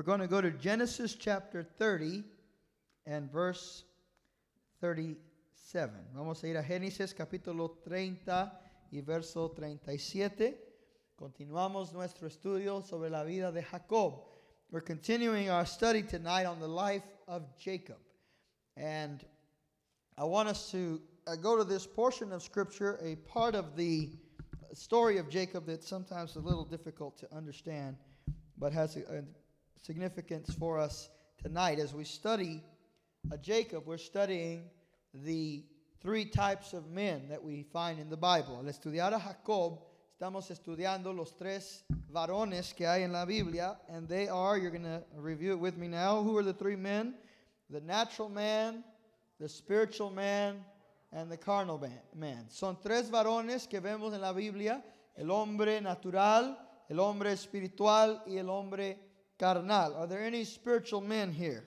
We're going to go to Genesis chapter 30 and verse 37. Vamos a ir a Génesis capítulo 30 y verso 37. Continuamos nuestro estudio sobre la vida de Jacob. We're continuing our study tonight on the life of Jacob. And I want us to uh, go to this portion of Scripture, a part of the story of Jacob that's sometimes a little difficult to understand, but has a, a significance for us tonight. As we study uh, Jacob, we're studying the three types of men that we find in the Bible. Al estudiar a Jacob, estamos estudiando los tres varones que hay en la Biblia, and they are, you're going to review it with me now. Who are the three men? The natural man, the spiritual man, and the carnal man. Son tres varones que vemos en la Biblia, el hombre natural, el hombre espiritual y el hombre carnal. Are there any spiritual men here?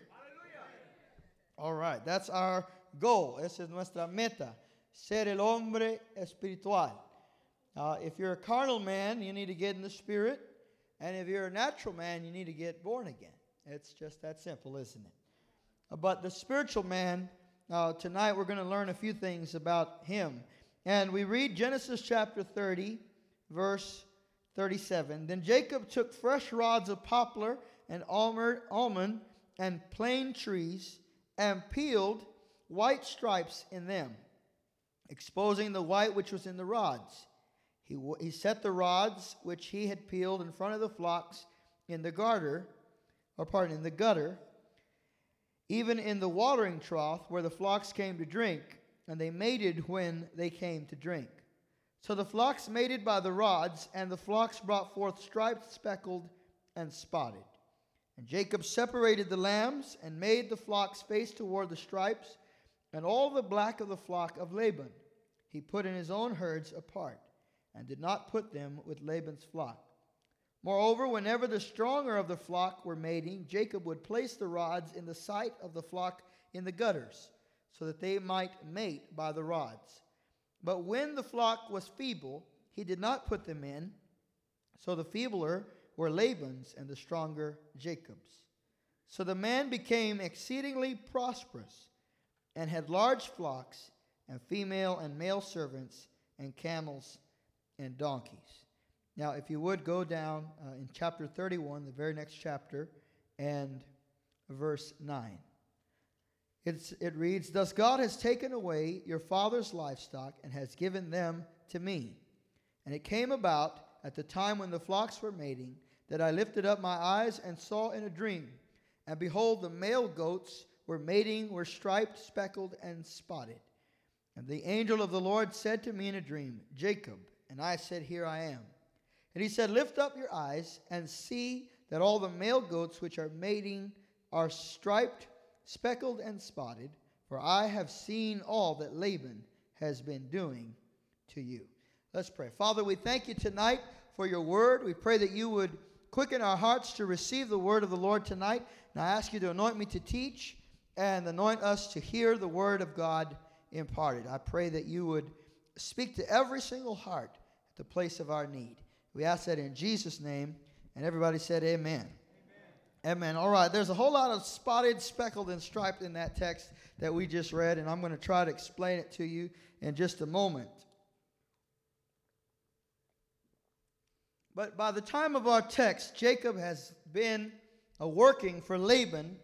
All right, that's our goal. Esa es nuestra meta. Ser el hombre espiritual. Uh, if you're a carnal man, you need to get in the spirit. And if you're a natural man, you need to get born again. It's just that simple, isn't it? Uh, but the spiritual man, uh, tonight we're going to learn a few things about him. And we read Genesis chapter 30, verse 37. Then Jacob took fresh rods of poplar and almond and plane trees and peeled white stripes in them, exposing the white which was in the rods. He, he set the rods which he had peeled in front of the flocks in the garter, or pardon, in the gutter, even in the watering trough where the flocks came to drink, and they mated when they came to drink. So the flocks mated by the rods, and the flocks brought forth striped, speckled, and spotted. And Jacob separated the lambs and made the flocks face toward the stripes, and all the black of the flock of Laban he put in his own herds apart, and did not put them with Laban's flock. Moreover, whenever the stronger of the flock were mating, Jacob would place the rods in the sight of the flock in the gutters, so that they might mate by the rods. But when the flock was feeble, he did not put them in. So the feebler were Laban's, and the stronger Jacob's. So the man became exceedingly prosperous, and had large flocks, and female and male servants, and camels and donkeys. Now, if you would go down uh, in chapter 31, the very next chapter, and verse 9. It's, it reads, Thus God has taken away your father's livestock and has given them to me. And it came about at the time when the flocks were mating that I lifted up my eyes and saw in a dream. And behold, the male goats were mating, were striped, speckled, and spotted. And the angel of the Lord said to me in a dream, Jacob. And I said, Here I am. And he said, Lift up your eyes and see that all the male goats which are mating are striped, speckled, and spotted, for I have seen all that Laban has been doing to you. Let's pray. Father, we thank you tonight for your word. We pray that you would quicken our hearts to receive the word of the Lord tonight. And I ask you to anoint me to teach and anoint us to hear the word of God imparted. I pray that you would speak to every single heart at the place of our need. We ask that in Jesus' name. And everybody said, Amen. Amen. All right, there's a whole lot of spotted, speckled, and striped in that text that we just read, and I'm going to try to explain it to you in just a moment. But by the time of our text, Jacob has been working for Laban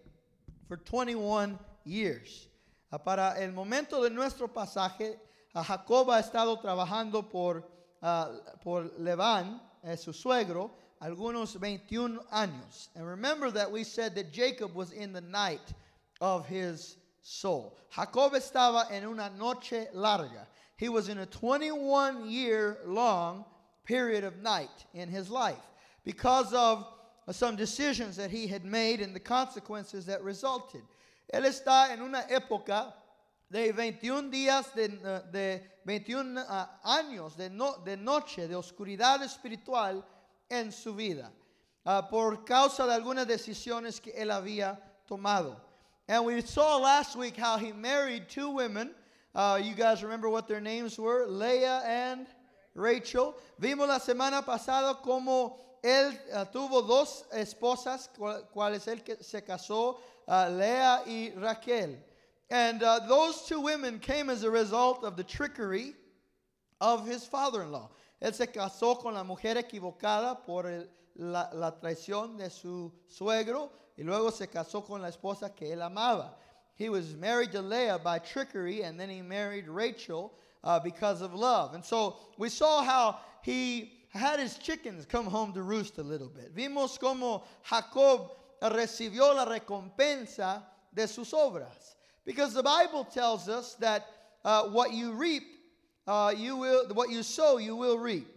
for 21 years. Uh, para el momento de nuestro pasaje, uh, Jacob ha estado trabajando por, uh, por Labán, eh, su suegro, algunos 21 años. And remember that we said that Jacob was in the night of his soul. Jacob estaba en una noche larga. He was in a 21 year long period of night in his life because of some decisions that he had made and the consequences that resulted. Él está en una época de 21 días, de, de 21 uh, años de, no, de noche, de oscuridad espiritual en su vida, uh, por causa de algunas decisiones que él había tomado. And we saw last week how he married two women. Uh, you guys remember what their names were? Leah and Rachel. Vimos la semana pasada cómo él uh, tuvo dos esposas, cual- cuales él que se casó, uh, Lea y Raquel. And uh, those two women came as a result of the trickery of his father-in-law. Él se casó con la mujer equivocada por el- la, la traición de su suegro y luego se casó con la esposa que él amaba. He was married to Leah by trickery and then he married Rachel uh, because of love. And so we saw how he had his chickens come home to roost a little bit. Vimos como Jacob recibió la recompensa de sus obras. Because the Bible tells us that uh, what you reap uh, you will, what you sow, you will reap.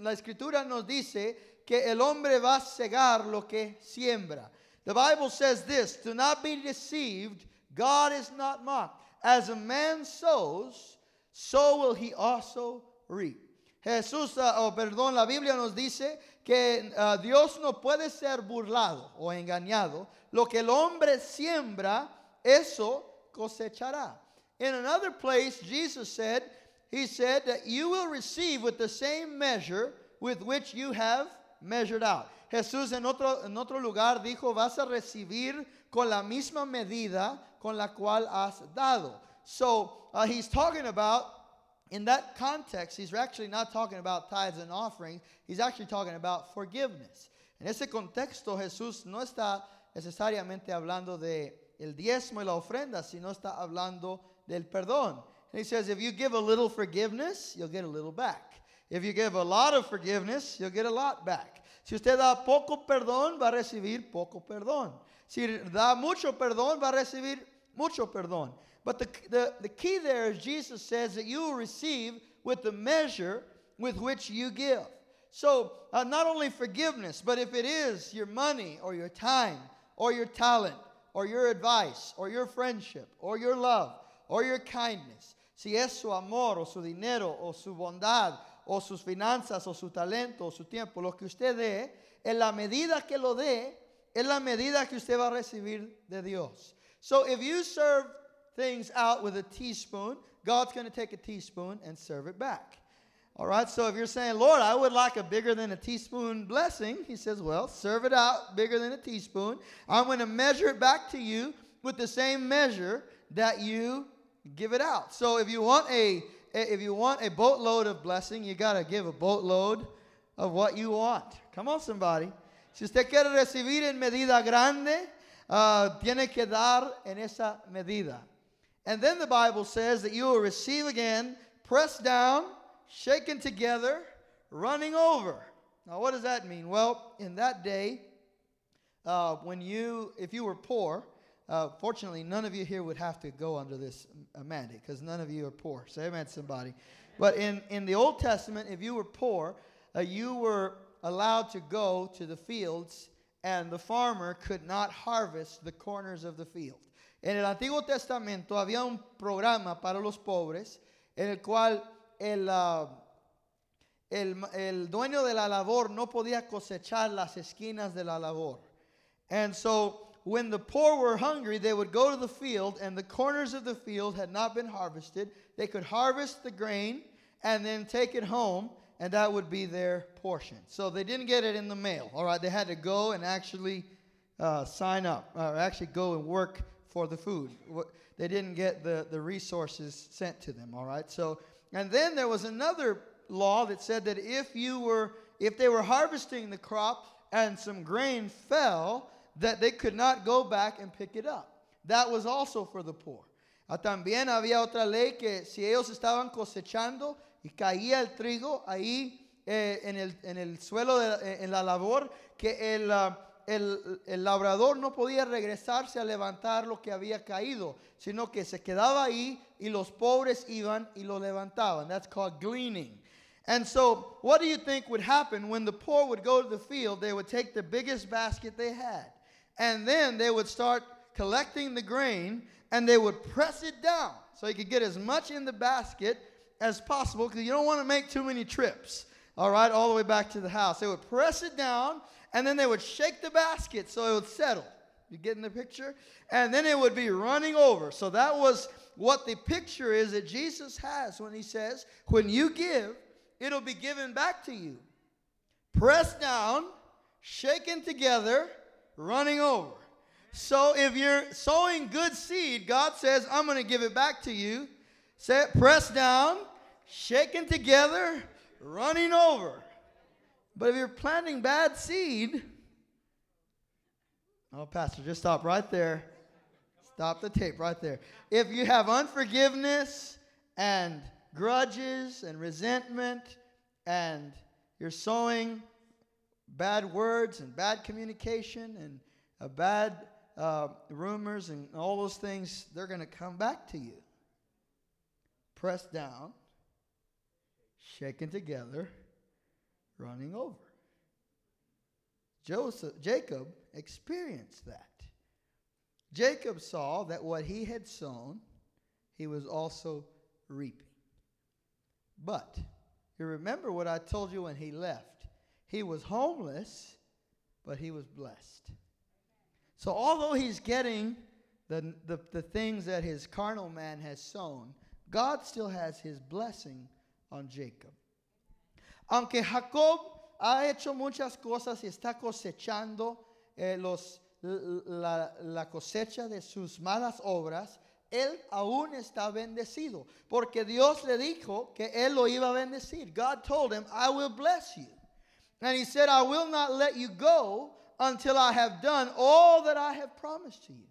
La escritura nos dice que el hombre va a cegar lo que siembra. The Bible says this Do not be deceived, God is not mocked. As a man sows, so will he also reap. Jesús, uh, perdón, la Biblia nos dice que uh, Dios no puede ser burlado o engañado. Lo que el hombre siembra, eso cosechará. In another place, Jesus said, He said that you will receive with the same measure with which you have measured out. Jesús en otro, en otro lugar dijo, vas a recibir con la misma medida con la cual has dado. So uh, he's talking about, in that context, he's actually not talking about tithes and offerings, he's actually talking about forgiveness. En ese contexto, Jesús no está necesariamente hablando de el diezmo y la ofrenda, sino está hablando del perdón. And he says, if you give a little forgiveness, you'll get a little back. If you give a lot of forgiveness, you'll get a lot back. Si usted da poco perdón, va a recibir poco perdón. Si da mucho perdón, va a recibir mucho perdón. But the, the, the key there is Jesus says that you will receive with the measure with which you give. So, uh, not only forgiveness, but if it is your money or your time or your talent or your advice or your friendship or your love or your kindness, si es su amor o su dinero o su bondad o sus finanzas o su talento o su tiempo, lo que usted dé, en la medida que lo dé, es la medida que usted va a recibir de Dios. So if you serve things out with a teaspoon, God's going to take a teaspoon and serve it back. All right, so if you're saying, Lord, I would like a bigger than a teaspoon blessing, he says, well, serve it out bigger than a teaspoon. I'm going to measure it back to you with the same measure that you give it out. So if you want a if you want a boatload of blessing, you got to give a boatload of what you want. Come on, somebody. Si usted quiere recibir en medida grande, uh, tiene que dar en esa medida. And then the Bible says that you will receive again, pressed down, shaken together, running over. Now, what does that mean? Well, in that day, uh, when you, if you were poor, uh, fortunately, none of you here would have to go under this mandate because none of you are poor. Say amen, somebody. But in, in the Old Testament, if you were poor, uh, you were allowed to go to the fields, and the farmer could not harvest the corners of the field. En el Antiguo Testamento había un programa para los pobres en el cual el, uh, el, el dueño de la labor no podía cosechar las esquinas de la labor. And so when the poor were hungry, they would go to the field, and the corners of the field had not been harvested. They could harvest the grain and then take it home, and that would be their portion. So they didn't get it in the mail. All right, they had to go and actually uh, sign up, or actually go and work for the food. They didn't get the, the resources sent to them. All right, so and then there was another law that said that if you were if they were harvesting the crop and some grain fell, that they could not go back and pick it up. That was also for the poor. Ah, También había otra ley que si ellos estaban cosechando y caía el trigo ahí eh, en, el, en el suelo, de- eh, en la labor, que el, ah, el, el labrador no podía regresarse a levantar lo que había caído, sino que se quedaba ahí y los pobres iban y lo levantaban. That's called gleaning. And so, what do you think would happen when the poor would go to the field? They would take the biggest basket they had, and then they would start collecting the grain and they would press it down so you could get as much in the basket as possible because you don't want to make too many trips, all right, all the way back to the house. They would press it down and then they would shake the basket so it would settle. You getting the picture? And then it would be running over. So that was what the picture is that Jesus has when he says, When you give, it'll be given back to you. Pressed down, shaken together, running over. So if you're sowing good seed, God says, I'm going to give it back to you. Say, pressed down, shaken together, running over. But if you're planting bad seed, oh, Pastor, just stop right there. Stop the tape right there. If you have unforgiveness and grudges and resentment, and you're sowing bad words and bad communication and uh, bad uh, rumors and all those things, they're going to come back to you. Pressed down, shaken together, running over. Joseph, Jacob experienced that. Jacob saw that what he had sown, he was also reaping. But you remember what I told you when he left. He was homeless, but he was blessed. So although he's getting the, the, the things that his carnal man has sown, God still has his blessing on Jacob. Aunque Jacob ha hecho muchas cosas y está cosechando eh, los, la, la cosecha de sus malas obras, él aún está bendecido, porque Dios le dijo que él lo iba a bendecir. God told him, I will bless you. And he said, I will not let you go until I have done all that I have promised to you.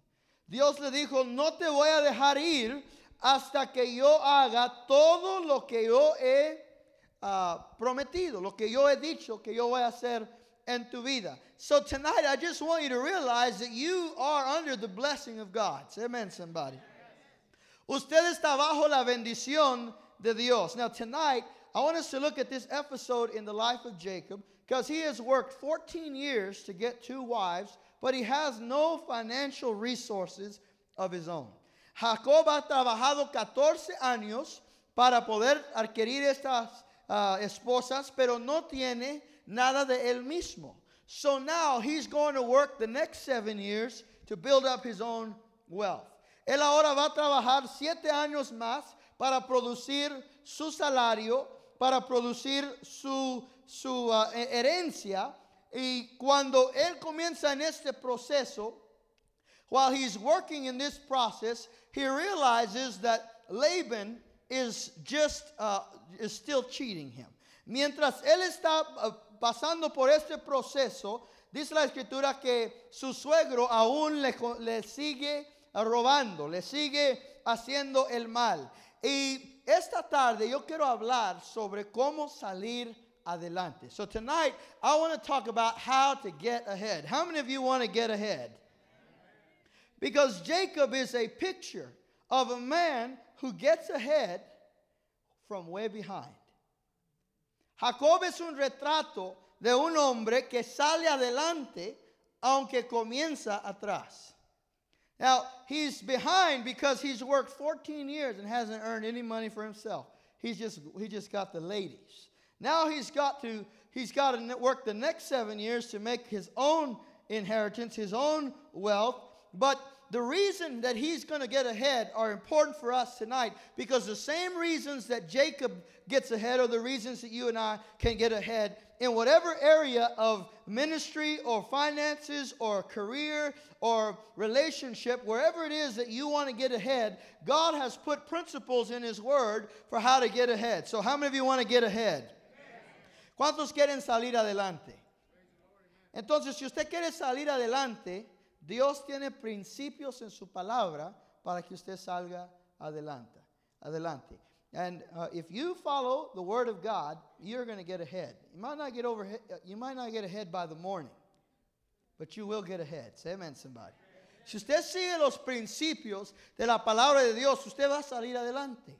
Dios le dijo, no te voy a dejar ir hasta que yo haga todo lo que yo he uh, prometido, lo que yo he dicho que yo voy a hacer en tu vida. So tonight, I just want you to realize that you are under the blessing of God. Say amen, somebody. Usted está bajo la bendición de Dios. Now, tonight, I want us to look at this episode in the life of Jacob because he has worked 14 years to get two wives, but he has no financial resources of his own. Jacob ha trabajado 14 años para poder adquirir estas uh, esposas, pero no tiene nada de él mismo. So now he's going to work the next seven years to build up his own wealth. Él ahora va a trabajar siete años más para producir su salario, para producir su, su uh, herencia. Y cuando él comienza en este proceso, while he's working in this process, he realizes that Laban is just uh, is still cheating him. Mientras él está uh, pasando por este proceso, dice la escritura que su suegro aún le, le sigue robando, le sigue haciendo el mal. Y esta tarde yo quiero hablar sobre cómo salir adelante. So tonight I want to talk about how to get ahead. How many of you want to get ahead? Because Jacob is a picture of a man who gets ahead from way behind. Jacob es un retrato de un hombre que sale adelante aunque comienza atrás. Now, he's behind because he's worked 14 years and hasn't earned any money for himself. He's just he just got the ladies. Now he's got to he's got to work the next 7 years to make his own inheritance, his own wealth, but the reason that he's going to get ahead are important for us tonight because the same reasons that Jacob gets ahead are the reasons that you and I can get ahead in whatever area of ministry or finances or career or relationship, wherever it is that you want to get ahead, God has put principles in His Word for how to get ahead. So, how many of you want to get ahead? ¿Cuántos quieren salir adelante? Entonces, si usted quiere salir adelante, Dios tiene principios en su palabra para que usted salga adelante. Adelante. And uh, if you follow the word of God, you're going to get ahead. You might not get over. You might not get ahead by the morning, but you will get ahead. Say amen, somebody. Si usted sigue los principios de la palabra de Dios, usted va a salir adelante.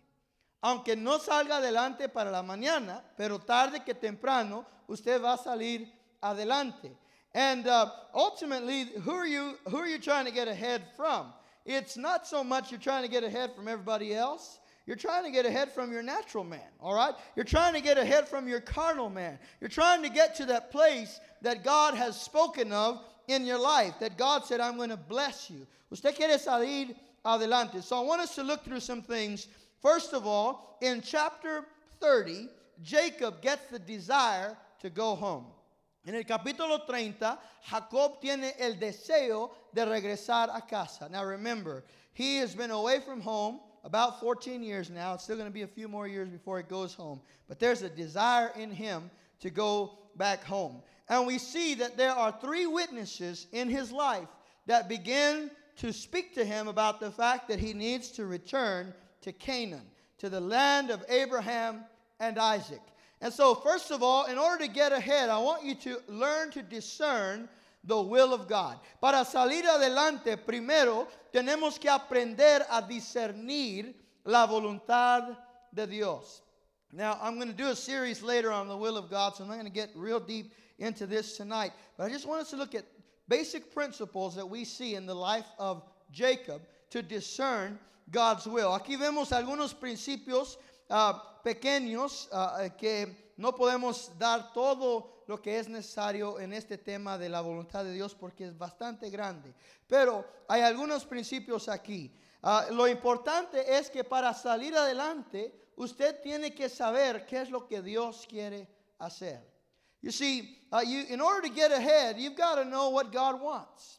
Aunque no salga adelante para la mañana, pero tarde que temprano, usted va a salir adelante. And uh, ultimately, who are you? Who are you trying to get ahead from? It's not so much you're trying to get ahead from everybody else. You're trying to get ahead from your natural man, all right? You're trying to get ahead from your carnal man. You're trying to get to that place that God has spoken of in your life, that God said, I'm going to bless you. Usted quiere salir adelante. So I want us to look through some things. First of all, in chapter 30, Jacob gets the desire to go home. En el capítulo 30, Jacob tiene el deseo de regresar a casa. Now remember, he has been away from home about 14 years now. It's still going to be a few more years before he goes home. But there's a desire in him to go back home. And we see that there are three witnesses in his life that begin to speak to him about the fact that he needs to return to Canaan, to the land of Abraham and Isaac. And so, first of all, in order to get ahead, I want you to learn to discern the will of God. Para salir adelante, primero tenemos que aprender a discernir la voluntad de Dios. Now, I'm going to do a series later on the will of God, so I'm not going to get real deep into this tonight. But I just want us to look at basic principles that we see in the life of Jacob to discern God's will. Aquí vemos algunos principios uh, pequeños uh, que no podemos dar todo lo que es necesario en este tema de la voluntad de Dios porque es bastante grande. Pero hay algunos principios aquí. Uh, lo importante es que para salir adelante, usted tiene que saber qué es lo que Dios quiere hacer. You see, you, in order to get ahead, you've got to know what God wants.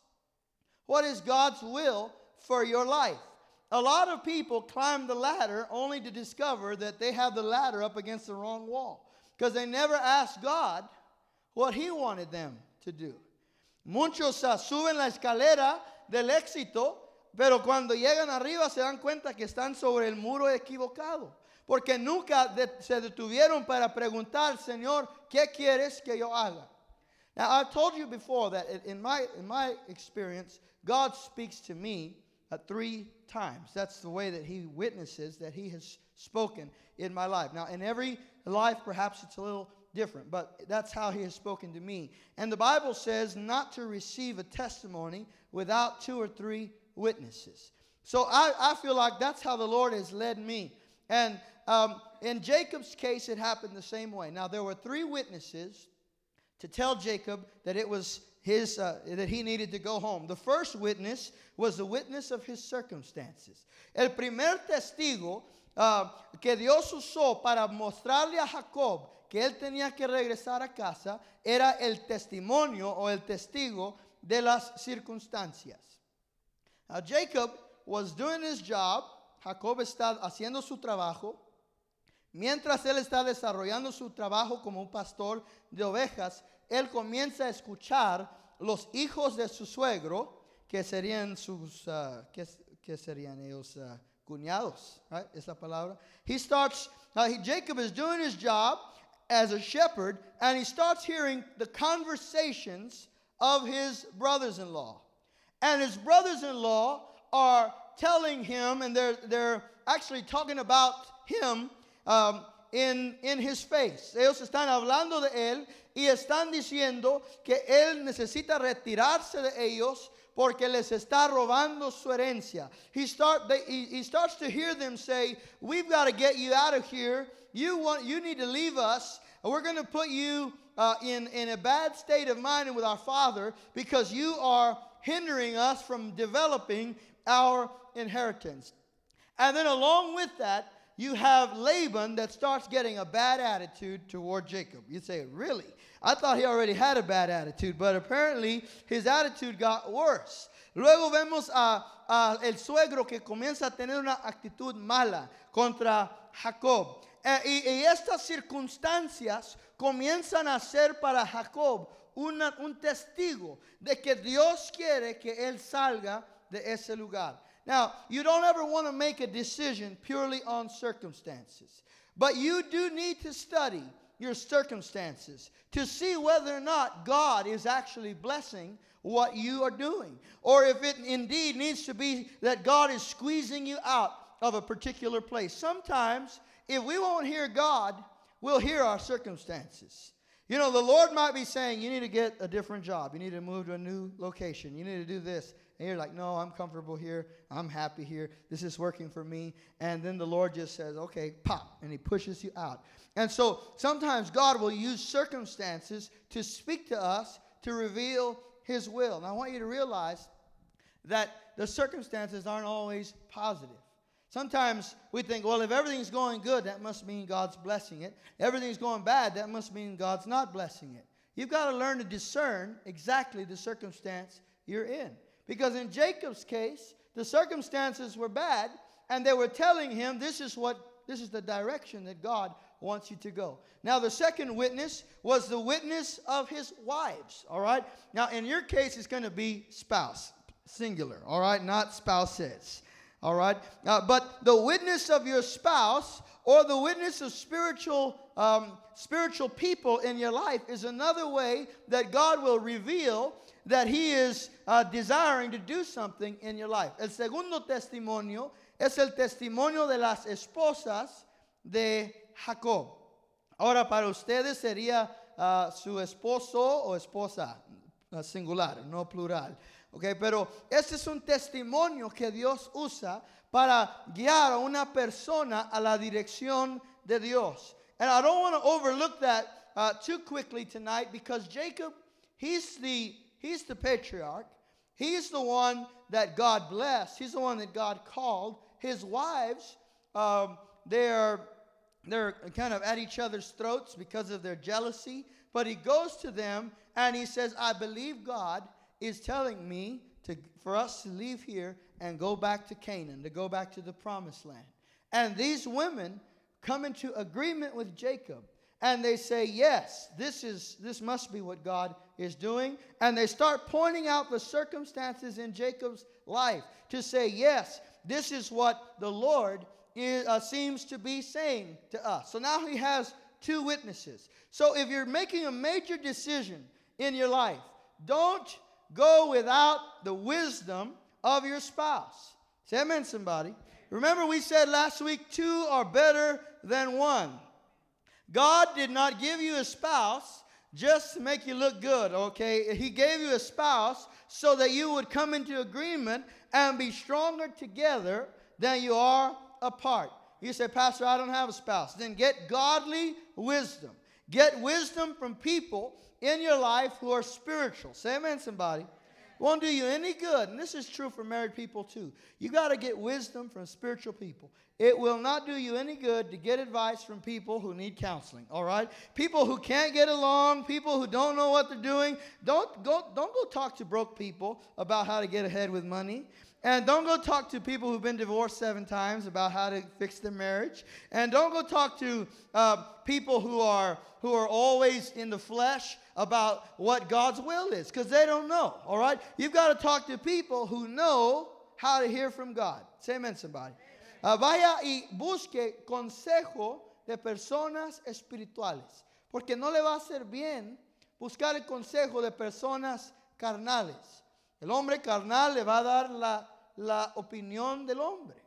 What is God's will for your life? A lot of people climb the ladder only to discover that they have the ladder up against the wrong wall because they never asked God what He wanted them to do. Muchos suben la escalera del éxito, pero cuando llegan arriba se dan cuenta que están sobre el muro equivocado. Porque nunca se detuvieron para preguntar, Señor, ¿qué quieres que yo haga? Now, I've told you before that in my, in my experience, God speaks to me uh, three times. That's the way that He witnesses that He has spoken in my life. Now, in every life, perhaps it's a little different, but that's how He has spoken to me. And the Bible says not to receive a testimony without two or three witnesses. So I, I feel like that's how the Lord has led me. And um, in Jacob's case, it happened the same way. Now, there were three witnesses to tell Jacob that it was his, uh, that he needed to go home. The first witness was the witness of his circumstances. El primer testigo uh, que Dios usó para mostrarle a Jacob que él tenía que regresar a casa era el testimonio o el testigo de las circunstancias. Now, Jacob was doing his job. Jacob está haciendo su trabajo. Mientras él está desarrollando su trabajo como un pastor de ovejas, él comienza a escuchar los hijos de su suegro, que serían sus, uh, ¿qué, ¿qué, serían ellos? Uh, cuñados, right? Palabra. He starts, uh, he, Jacob is doing his job as a shepherd, and he starts hearing the conversations of his brothers-in-law. And his brothers-in-law are telling him, and they're, they're actually talking about him um, in, in his face. Ellos están hablando de él y están diciendo que él necesita retirarse de ellos porque les está robando su herencia. He, start, they, he, he starts to hear them say, We've got to get you out of here. You, want, you need to leave us. We're going to put you uh, in, in a bad state of mind and with our father because you are hindering us from developing our inheritance. And then, along with that, you have Laban that starts getting a bad attitude toward Jacob. You say, Really? I thought he already had a bad attitude, but apparently his attitude got worse. Luego vemos a, a el suegro que comienza a tener una actitud mala contra Jacob. Eh, y, estas circunstancias comienzan a ser para Jacob una, un testigo de que Dios quiere que él salga de ese lugar. Now, you don't ever want to make a decision purely on circumstances, but you do need to study your circumstances to see whether or not God is actually blessing what you are doing, or if it indeed needs to be that God is squeezing you out of a particular place. Sometimes, if we won't hear God, we'll hear our circumstances. You know, the Lord might be saying, You need to get a different job. You need to move to a new location. You need to do this. And you're like, no, I'm comfortable here. I'm happy here. This is working for me. And then the Lord just says, okay, pop, and He pushes you out. And so sometimes God will use circumstances to speak to us to reveal His will. And I want you to realize that the circumstances aren't always positive. Sometimes we think, well, if everything's going good, that must mean God's blessing it. Everything's going bad, that must mean God's not blessing it. You've got to learn to discern exactly the circumstance you're in. Because in Jacob's case, the circumstances were bad, and they were telling him this is what this is the direction that God wants you to go. Now, the second witness was the witness of his wives. All right. Now, in your case, it's going to be spouse, singular. All right, not spouses. All right. Uh, but the witness of your spouse or the witness of spiritual um, spiritual people in your life is another way that God will reveal that He is uh, desiring to do something in your life. El segundo testimonio es el testimonio de las esposas de Jacob. Ahora, para ustedes sería uh, su esposo o esposa, uh, singular, no plural. Okay, pero este es un testimonio que Dios usa para guiar a una persona a la dirección de Dios. And I don't want to overlook that uh, too quickly tonight because Jacob, he's the, he's the patriarch. He's the one that God blessed. He's the one that God called. His wives, um, they're, they're kind of at each other's throats because of their jealousy. But he goes to them and he says, I believe God is telling me to, for us to leave here and go back to Canaan, to go back to the promised land. And these women come into agreement with Jacob and they say, Yes, this, is, this must be what God is doing. And they start pointing out the circumstances in Jacob's life to say, Yes, this is what the Lord is, uh, seems to be saying to us. So now he has two witnesses. So if you're making a major decision in your life, don't go without the wisdom of your spouse. Say amen, somebody. Remember, we said last week two are better than one. God did not give you a spouse just to make you look good, okay? He gave you a spouse so that you would come into agreement and be stronger together than you are apart. You say, Pastor, I don't have a spouse. Then get godly wisdom. Get wisdom from people in your life who are spiritual. Say amen, somebody. Won't do you any good. And this is true for married people too. You got to get wisdom from spiritual people. It will not do you any good to get advice from people who need counseling, all right? People who can't get along, people who don't know what they're doing. Don't go, don't go talk to broke people about how to get ahead with money. And don't go talk to people who've been divorced seven times about how to fix their marriage. And don't go talk to uh, people who are who are always in the flesh about what God's will is, because they don't know. All right, you've got to talk to people who know how to hear from God. Say amen, somebody. Uh, vaya y busque consejo de personas espirituales, porque no le va a hacer bien buscar el consejo de personas carnales. El hombre carnal le va a dar la la opinión del hombre.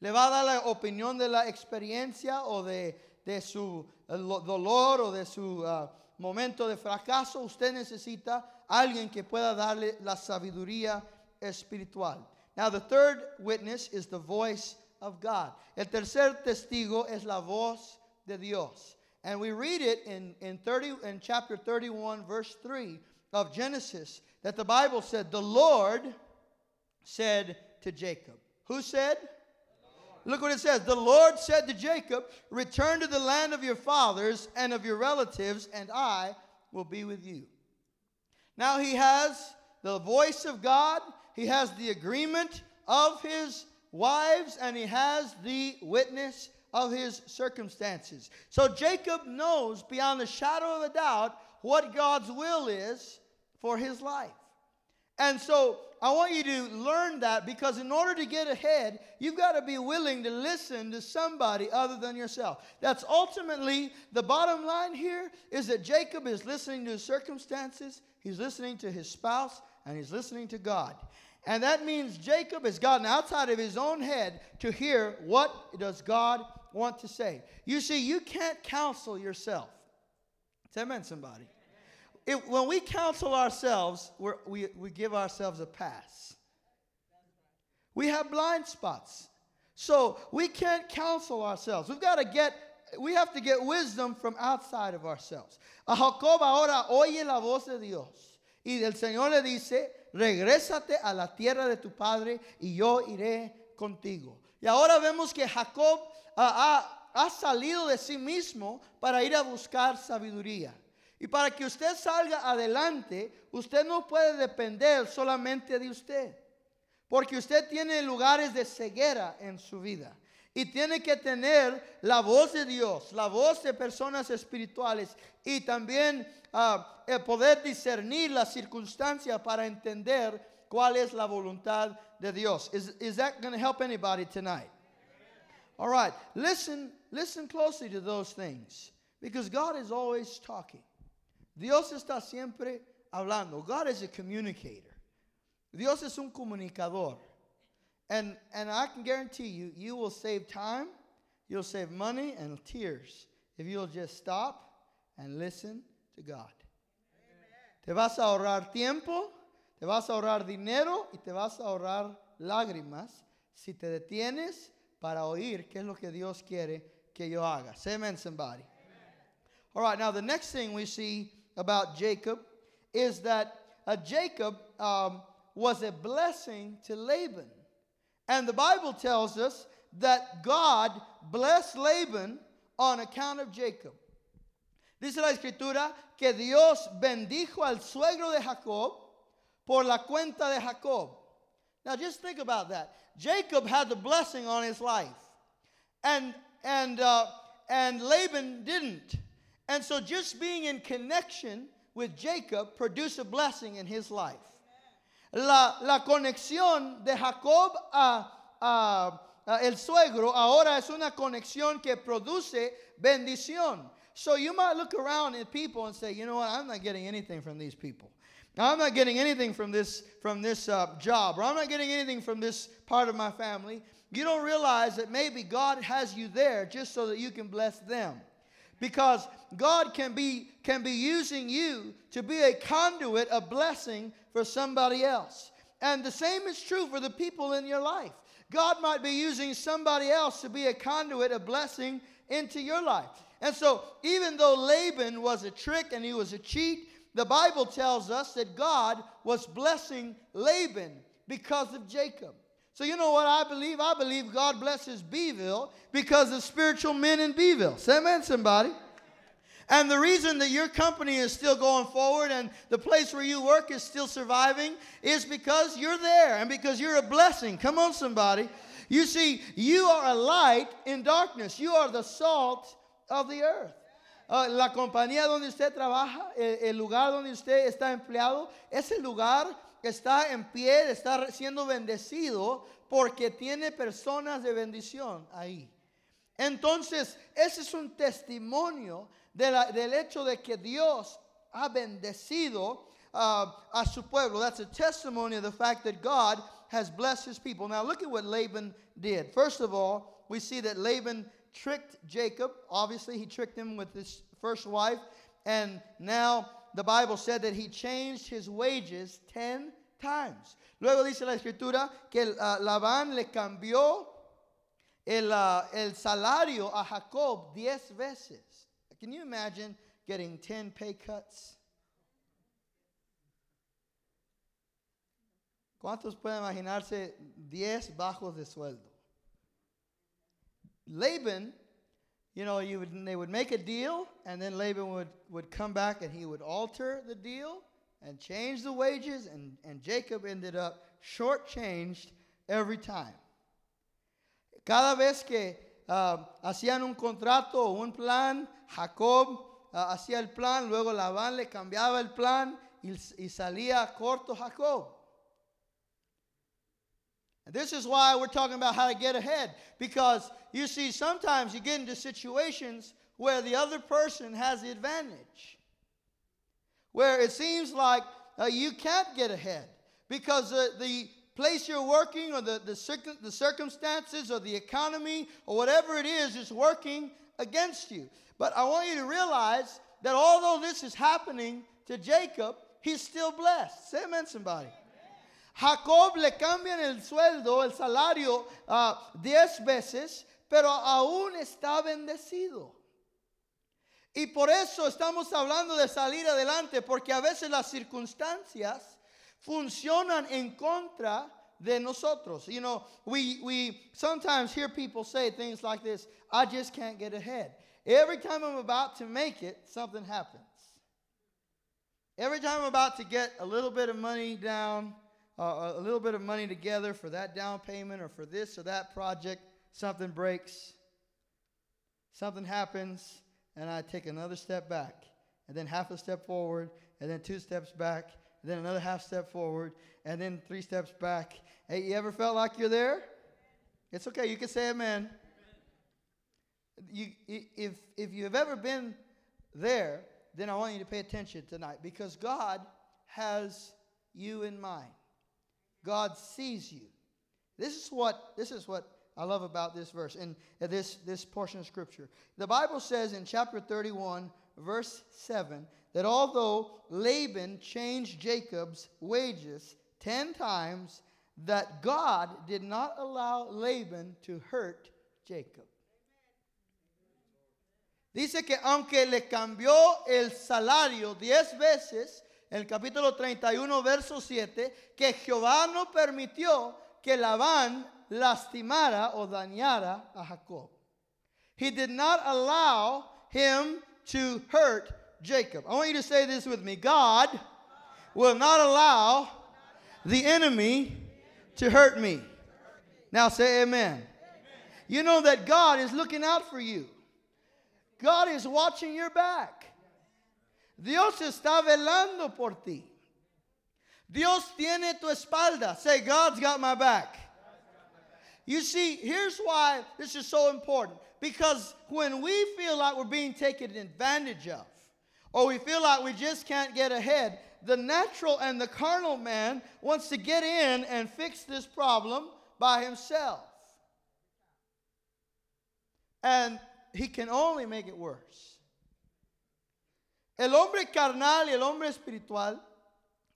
Le va a dar la opinión de la experiencia o de, de su dolor o de su uh, momento de fracaso. Usted necesita alguien que pueda darle la sabiduría espiritual. Now, the third witness is the voice of God. El tercer testigo es la voz de Dios. And we read it in, in, 30, in chapter 31, verse 3 of Genesis, that the Bible said, The Lord said to Jacob. Who said? Look what it says. The Lord said to Jacob, Return to the land of your fathers and of your relatives, and I will be with you. Now he has the voice of God, he has the agreement of his wives, and he has the witness of his circumstances. So Jacob knows beyond the shadow of a doubt what God's will is for his life. And so I want you to learn that because in order to get ahead, you've got to be willing to listen to somebody other than yourself. That's ultimately the bottom line here is that Jacob is listening to his circumstances, he's listening to his spouse, and he's listening to God. And that means Jacob has gotten outside of his own head to hear what does God want to say. You see, you can't counsel yourself. Amen, somebody it, when we counsel ourselves, we we, give ourselves a pass. We have blind spots. So we can't counsel ourselves. We've got to get, we have to get wisdom from outside of ourselves. A Jacob ahora oye la voz de Dios. Y el Señor le dice, regrésate a la tierra de tu padre y yo iré contigo. Y ahora vemos que Jacob ha, ha salido de sí mismo para ir a buscar sabiduría. Y para que usted salga adelante, usted no puede depender solamente de usted. Porque usted tiene lugares de ceguera en su vida. Y tiene que tener la voz de Dios, la voz de personas espirituales y también ah, el poder discernir las circunstancias para entender cuál es la voluntad de Dios. Is, is that going to help anybody tonight? All right, listen, listen closely to those things because God is always talking. Dios está siempre hablando. God is a communicator. Dios es un comunicador. And, and I can guarantee you, you will save time, you'll save money and tears if you'll just stop and listen to God. Te vas a ahorrar tiempo, te vas a ahorrar dinero y te vas a ahorrar lágrimas si te detienes para oír qué es lo que Dios quiere que yo haga. Amen, somebody. All right, now the next thing we see about Jacob is that uh, Jacob um, was a blessing to Laban. And the Bible tells us that God blessed Laban on account of Jacob. Dice la escritura que Dios bendijo al suegro de Jacob por la cuenta de Jacob. Now just think about that. Jacob had the blessing on his life. And and uh, and Laban didn't. And so just being in connection with Jacob produced a blessing in his life. La, la conexión de Jacob a, a, a el suegro ahora es una conexión que produce bendición. So you might look around at people and say, you know what, I'm not getting anything from these people. I'm not getting anything from this from this uh, job, or I'm not getting anything from this part of my family. You don't realize that maybe God has you there just so that you can bless them because God can be can be using you to be a conduit of blessing for somebody else. And the same is true for the people in your life. God might be using somebody else to be a conduit of blessing into your life. And so, even though Laban was a trick and he was a cheat, the Bible tells us that God was blessing Laban because of Jacob. So, you know what I believe? I believe God blesses Beeville because of spiritual men in Beeville. Say amen, somebody. And the reason that your company is still going forward and the place where you work is still surviving is because you're there and because you're a blessing. Come on, somebody. You see, you are a light in darkness, you are the salt of the earth. Uh, la compañía donde usted trabaja, el, el lugar donde usted está empleado, es el lugar está en pie, está siendo bendecido porque tiene personas de bendición ahí. Entonces, ese es un testimonio de la, del hecho de que Dios ha bendecido uh, a su pueblo. That's a testimony of the fact that God has blessed his people. Now, look at what Laban did. First of all, we see that Laban tricked Jacob. Obviously, he tricked him with his first wife. And now the Bible said that he changed his wages 10 times. Luego dice la escritura que uh, Labán le cambió el, uh, el salario a Jacob 10 veces. Can you imagine getting 10 pay cuts? ¿Cuántos pueden imaginarse 10 bajos de sueldo? Laban you know, you would, they would make a deal, and then Laban would, would come back and he would alter the deal and change the wages, and, and Jacob ended up shortchanged every time. Cada vez que uh, hacían un contrato o un plan, Jacob uh, hacía el plan, luego Labán le cambiaba el plan y, y salía corto Jacob. And this is why we're talking about how to get ahead. Because you see, sometimes you get into situations where the other person has the advantage, where it seems like uh, you can't get ahead because uh, the place you're working or the, the, the circumstances or the economy or whatever it is is working against you. But I want you to realize that although this is happening to Jacob, he's still blessed. Say amen, somebody. Jacob le cambian el sueldo, el salario, uh, diez veces, pero aún está bendecido. Y por eso estamos hablando de salir adelante, porque a veces las circunstancias funcionan en contra de nosotros. You know, we, we sometimes hear people say things like this I just can't get ahead. Every time I'm about to make it, something happens. Every time I'm about to get a little bit of money down, uh, a little bit of money together for that down payment or for this or that project, something breaks, something happens, and I take another step back, and then half a step forward, and then two steps back, and then another half step forward, and then three steps back. Hey, you ever felt like you're there? It's okay. You can say amen. You, if, if you've ever been there, then I want you to pay attention tonight because God has you in mind. God sees you. This is what this is what I love about this verse and uh, this this portion of scripture. The Bible says in chapter 31 verse 7 that although Laban changed Jacob's wages 10 times that God did not allow Laban to hurt Jacob. Dice que aunque le cambió el salario diez veces, el capítulo 31, verso 7, que Jehová no permitió que Labán lastimara o dañara a Jacob. He did not allow him to hurt Jacob. I want you to say this with me God will not allow the enemy to hurt me. Now say amen. You know that God is looking out for you. God is watching your back. Dios está velando por ti. Dios tiene tu espalda. Say, God's got my back. You see, here's why this is so important. Because when we feel like we're being taken advantage of, or we feel like we just can't get ahead, the natural and the carnal man wants to get in and fix this problem by himself. And he can only make it worse. El hombre carnal y el hombre espiritual,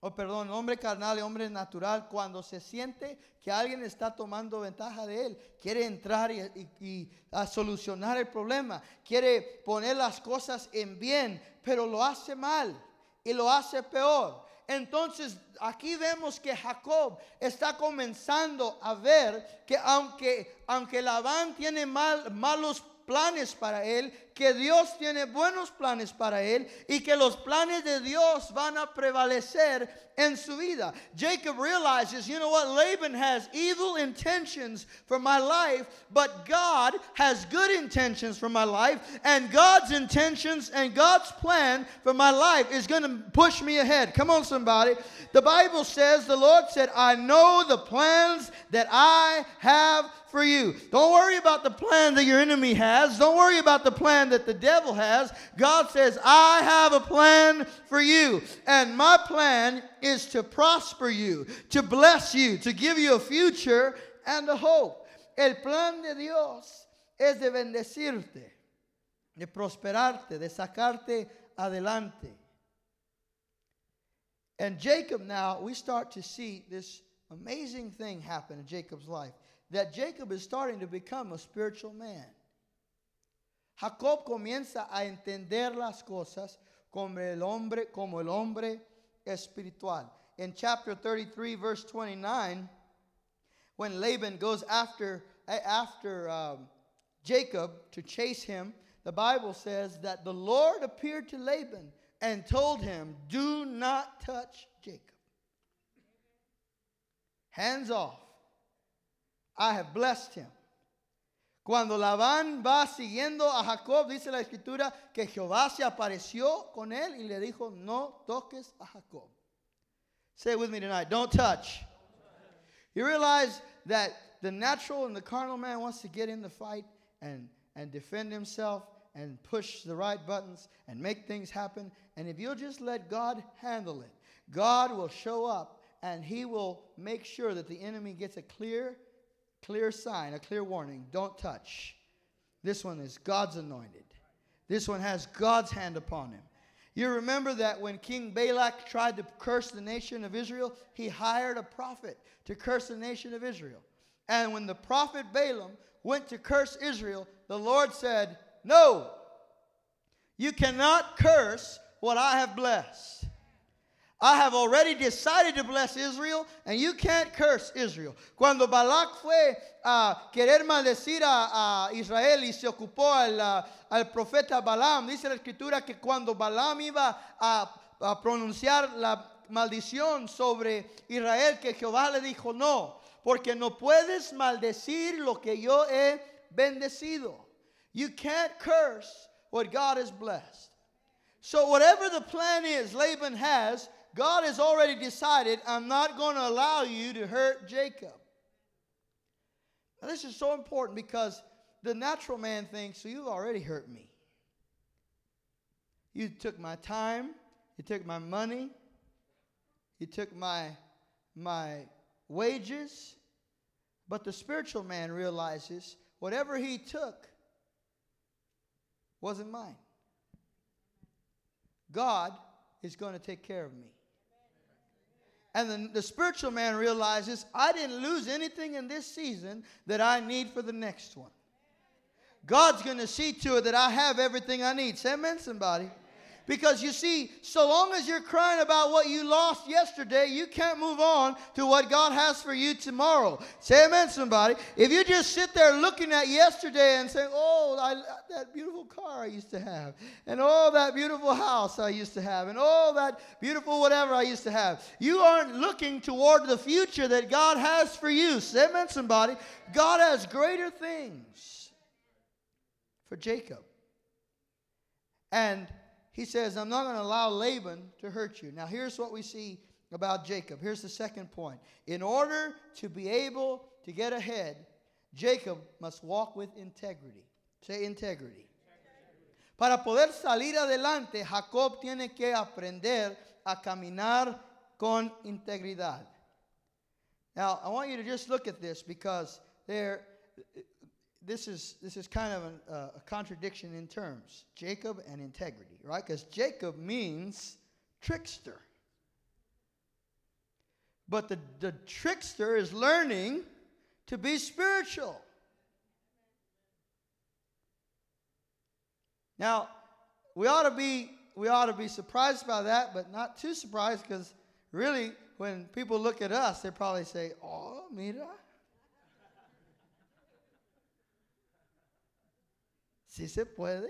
o oh, perdón, el hombre carnal y el hombre natural, cuando se siente que alguien está tomando ventaja de él, quiere entrar y, y, a solucionar el problema, quiere poner las cosas en bien, pero lo hace mal y lo hace peor. Entonces aquí vemos que Jacob está comenzando a ver que aunque, aunque Labán tiene mal, malos planes para él, que Dios tiene buenos planes para él y que los planes de Dios van a prevalecer en su vida. Jacob realizes, you know what, Laban has evil intentions for my life, but God has good intentions for my life, and God's intentions and God's plan for my life is going to push me ahead. Come on, somebody. The Bible says, the Lord said, I know the plans that I have for you. Don't worry about the plan that your enemy has. Don't worry about the plan that the devil has. God says, I have a plan for you. And my plan is to prosper you, to bless you, to give you a future and a hope. El plan de Dios es de bendecirte, de prosperarte, de sacarte adelante. And Jacob now, we start to see this amazing thing happen in Jacob's life that Jacob is starting to become a spiritual man. Jacob comienza a entender las cosas como el hombre, como el hombre espiritual. In chapter 33, verse 29, when Laban goes after, after um, Jacob to chase him, the Bible says that the Lord appeared to Laban and told him, Do not touch Jacob. Hands off. I have blessed him. Cuando Labán va siguiendo a Jacob, dice la escritura que Jehová se apareció con él y le dijo, no toques a Jacob. Say it with me tonight, don't touch. You realize that the natural and the carnal man wants to get in the fight and, and defend himself and push the right buttons and make things happen. And if you'll just let God handle it, God will show up and he will make sure that the enemy gets a clear clear sign, a clear warning don't touch. This one is God's anointed. This one has God's hand upon him. You remember that when King Balak tried to curse the nation of Israel, he hired a prophet to curse the nation of Israel. And when the prophet Balaam went to curse Israel, the Lord said, No, you cannot curse what I have blessed. I have already decided to bless Israel, and you can't curse Israel. Cuando Balak fue a querer maldecir a, a Israel y se ocupó al, al profeta Balaam, dice la escritura que cuando Balaam iba a a pronunciar la maldición sobre Israel que Jehová le dijo, no, porque no puedes maldecir lo que yo he bendecido. You can't curse what God has blessed. So, whatever the plan is Laban has, God has already decided, I'm not going to allow you to hurt Jacob. Now, this is so important because the natural man thinks, so you've already hurt me. You took my time, you took my money, you took my, my wages. But the spiritual man realizes whatever he took wasn't mine. God is going to take care of me. And the, the spiritual man realizes I didn't lose anything in this season that I need for the next one. God's going to see to it that I have everything I need. Say amen, somebody. Because you see, so long as you're crying about what you lost yesterday, you can't move on to what God has for you tomorrow. Say amen, somebody. If you just sit there looking at yesterday and saying, oh, I, that beautiful car I used to have, and oh, that beautiful house I used to have, and oh, that beautiful whatever I used to have, you aren't looking toward the future that God has for you. Say amen, somebody. God has greater things for Jacob. And he says, I'm not going to allow Laban to hurt you. Now, here's what we see about Jacob. Here's the second point. In order to be able to get ahead, Jacob must walk with integrity. Say integrity. Para poder salir adelante, Jacob tiene que aprender a caminar con integridad. Now, I want you to just look at this because there this is this is kind of an, uh, a contradiction in terms jacob and integrity right? Because jacob means trickster. But the, the trickster is learning to be spiritual. Now we ought to be we ought to be surprised by that but not too surprised because really when people look at us they probably say oh mira ¿Sí se puede?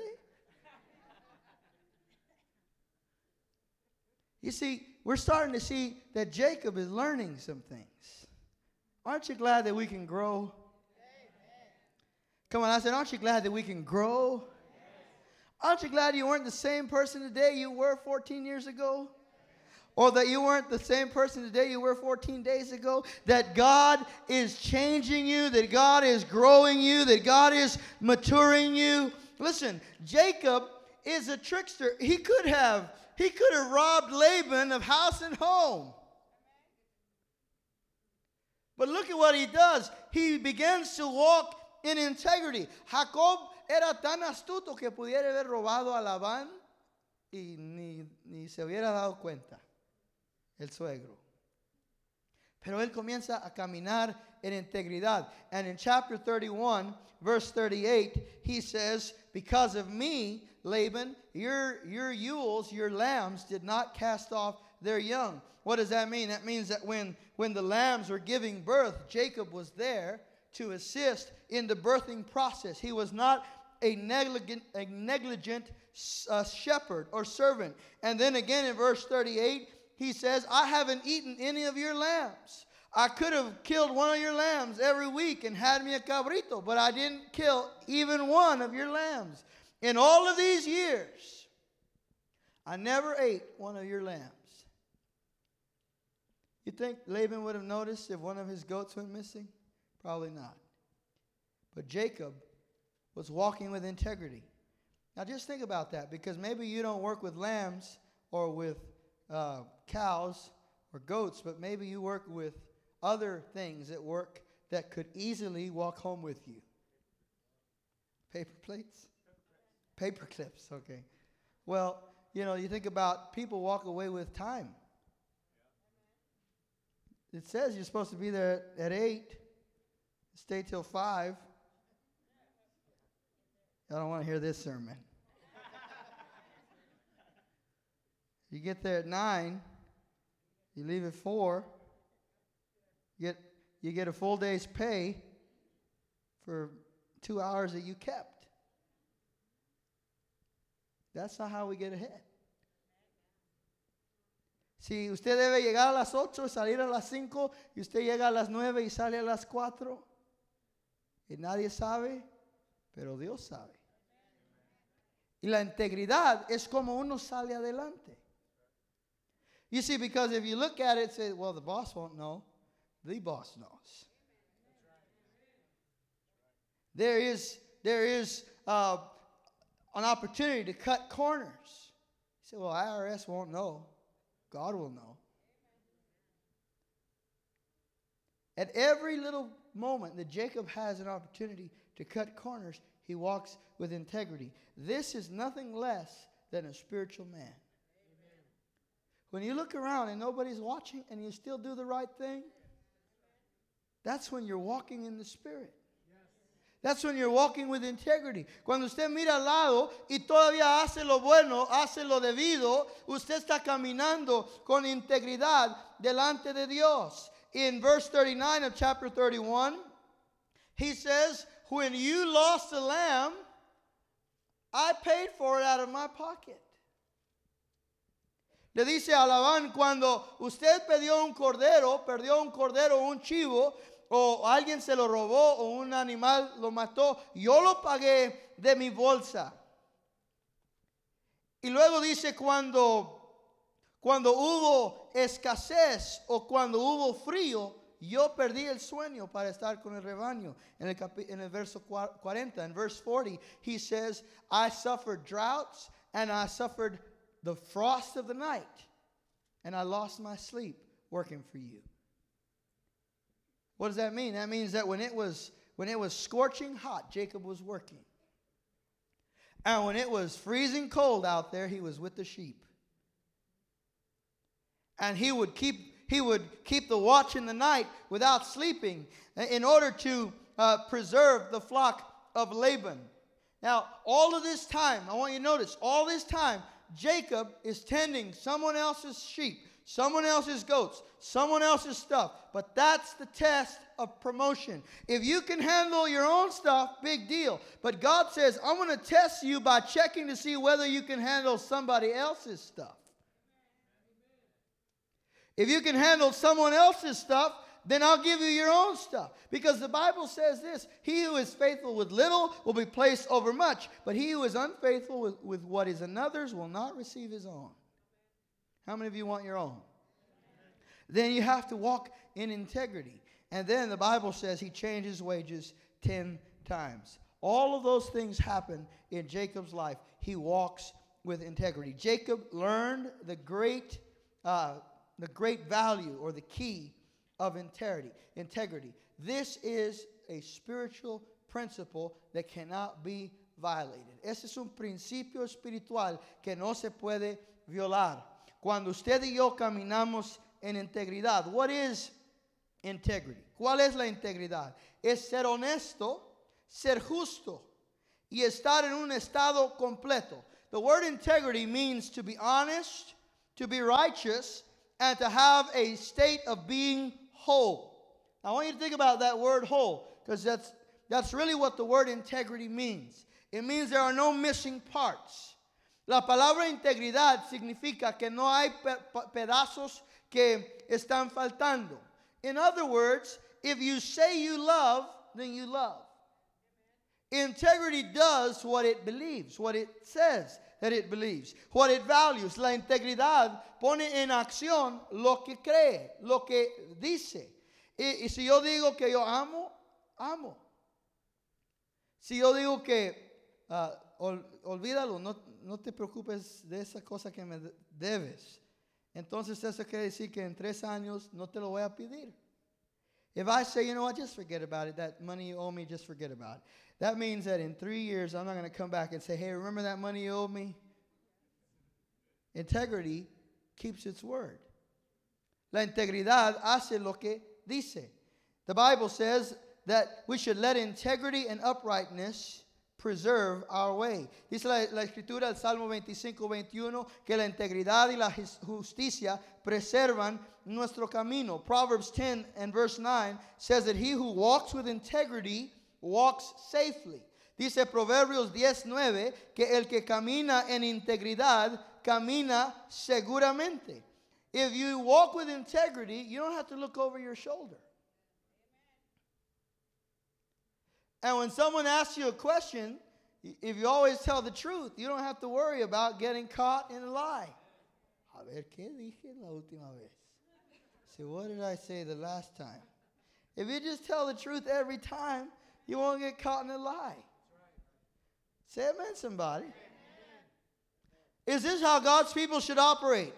You see, we're starting to see that Jacob is learning some things. Aren't you glad that we can grow? Come on, I said, aren't you glad that we can grow? Aren't you glad you weren't the same person today you were 14 years ago? or that you weren't the same person today you were 14 days ago, that God is changing you, that God is growing you, that God is maturing you. Listen, Jacob is a trickster. He could have he could have robbed Laban of house and home. But look at what he does. He begins to walk in integrity. Jacob era tan astuto que pudiera haber robado a Labán y ni, ni se hubiera dado cuenta el suegro. Pero él comienza a caminar en integridad. And in chapter 31, verse 38, he says, Because of me, Laban, your, your ewes, your lambs, did not cast off their young. What does that mean? That means that when, when the lambs were giving birth, Jacob was there to assist in the birthing process. He was not a negligent, a negligent uh, shepherd or servant. And then again in verse 38, he says, I haven't eaten any of your lambs. I could have killed one of your lambs every week and had me a cabrito, but I didn't kill even one of your lambs. In all of these years, I never ate one of your lambs. You think Laban would have noticed if one of his goats went missing? Probably not. But Jacob was walking with integrity. Now just think about that because maybe you don't work with lambs or with uh, cows or goats, but maybe you work with other things at work that could easily walk home with you. Paper plates? Paper clips, okay. Well, you know, you think about people walk away with time. It says you're supposed to be there at 8, stay till 5. I don't want to hear this sermon. you get there at 9, you leave at 4, you get, you get a full day's pay for two hours that you kept. That's not how we get ahead. Si usted debe llegar a las 8, salir a las 5 y usted llega a las 9 y sale a las 4 y nadie sabe, pero Dios sabe. Y la integridad es como uno sale adelante. You see, because if you look at it, say, well, the boss won't know. The boss knows. There is, there is uh, an opportunity to cut corners. You say, well, IRS won't know. God will know. At every little moment that Jacob has an opportunity to cut corners, he walks with integrity. This is nothing less than a spiritual man. Amen. When you look around and nobody's watching and you still do the right thing, that's when you're walking in the Spirit. That's when you're walking with integrity. Cuando usted mira al lado y todavía hace lo bueno, hace lo debido, usted está caminando con integridad delante de Dios. In verse 39 of chapter 31, he says, When you lost a lamb, I paid for it out of my pocket. Le dice a cuando usted perdió un cordero, perdió un cordero, un chivo, o alguien se lo robó o un animal lo mató, yo lo pagué de mi bolsa. Y luego dice cuando cuando hubo escasez o cuando hubo frío, yo perdí el sueño para estar con el rebaño. En el, en el verso 40, en verse 40, he says, I suffered droughts and I suffered the frost of the night and I lost my sleep working for you. What does that mean? That means that when it was when it was scorching hot, Jacob was working. And when it was freezing cold out there, he was with the sheep. And he would keep he would keep the watch in the night without sleeping in order to uh, preserve the flock of Laban. Now, all of this time, I want you to notice, all this time, Jacob is tending someone else's sheep someone else's goats, someone else's stuff. But that's the test of promotion. If you can handle your own stuff, big deal. But God says, I'm going to test you by checking to see whether you can handle somebody else's stuff. If you can handle someone else's stuff, then I'll give you your own stuff. Because the Bible says this He who is faithful with little will be placed over much, but he who is unfaithful with, with what is another's will not receive his own. How many of you want your own? Then you have to walk in integrity. And then the Bible says he changes wages 10 times. All of those things happen in Jacob's life. He walks with integrity. Jacob learned the great, uh, the great value or the key of integrity. Integrity. This is a spiritual principle that cannot be violated. Ese es un principio espiritual que no se puede violar. Cuando usted y yo caminamos en integridad. What is integrity? ¿Cuál es la integridad? Es ser honesto, ser justo y estar en un estado completo. The word integrity means to be honest, to be righteous, and to have a state of being whole. I want you to think about that word whole because that's, that's really what the word integrity means. It means there are no missing parts. La palabra integridad significa que no hay pedazos que están faltando. In other words, if you say you love, then you love. Integrity does what it believes, what it says that it believes, what it values. La integridad pone en acción lo que cree, lo que dice. Y, y si yo digo que yo amo, amo. Si yo digo que uh, ol, olvídalo, no, no te preocupes de esa cosa que me debes. Entonces eso quiere decir que en tres años no te lo voy a pedir. If I say, you know what, just forget about it, that money you owe me, just forget about it. That means that in three years, I'm not going to come back and say, hey, remember that money you owed me? Integrity keeps its word. La integridad hace lo que dice. The Bible says that we should let integrity and uprightness preserve our way. Dice la, la, escritura del Salmo 25, 21 que la integridad y la justicia preservan nuestro camino. Proverbs 10 and verse 9 says that he who walks with integrity walks safely. Dice Proverbios 10, 9 que el que camina en integridad camina seguramente. If you walk with integrity, you don't have to look over your shoulder. And when someone asks you a question, if you always tell the truth, you don't have to worry about getting caught in a lie. A ver, ¿qué dije la última vez? See, what did I say the last time? If you just tell the truth every time, you won't get caught in a lie. Say amen, somebody. Is this how God's people should operate?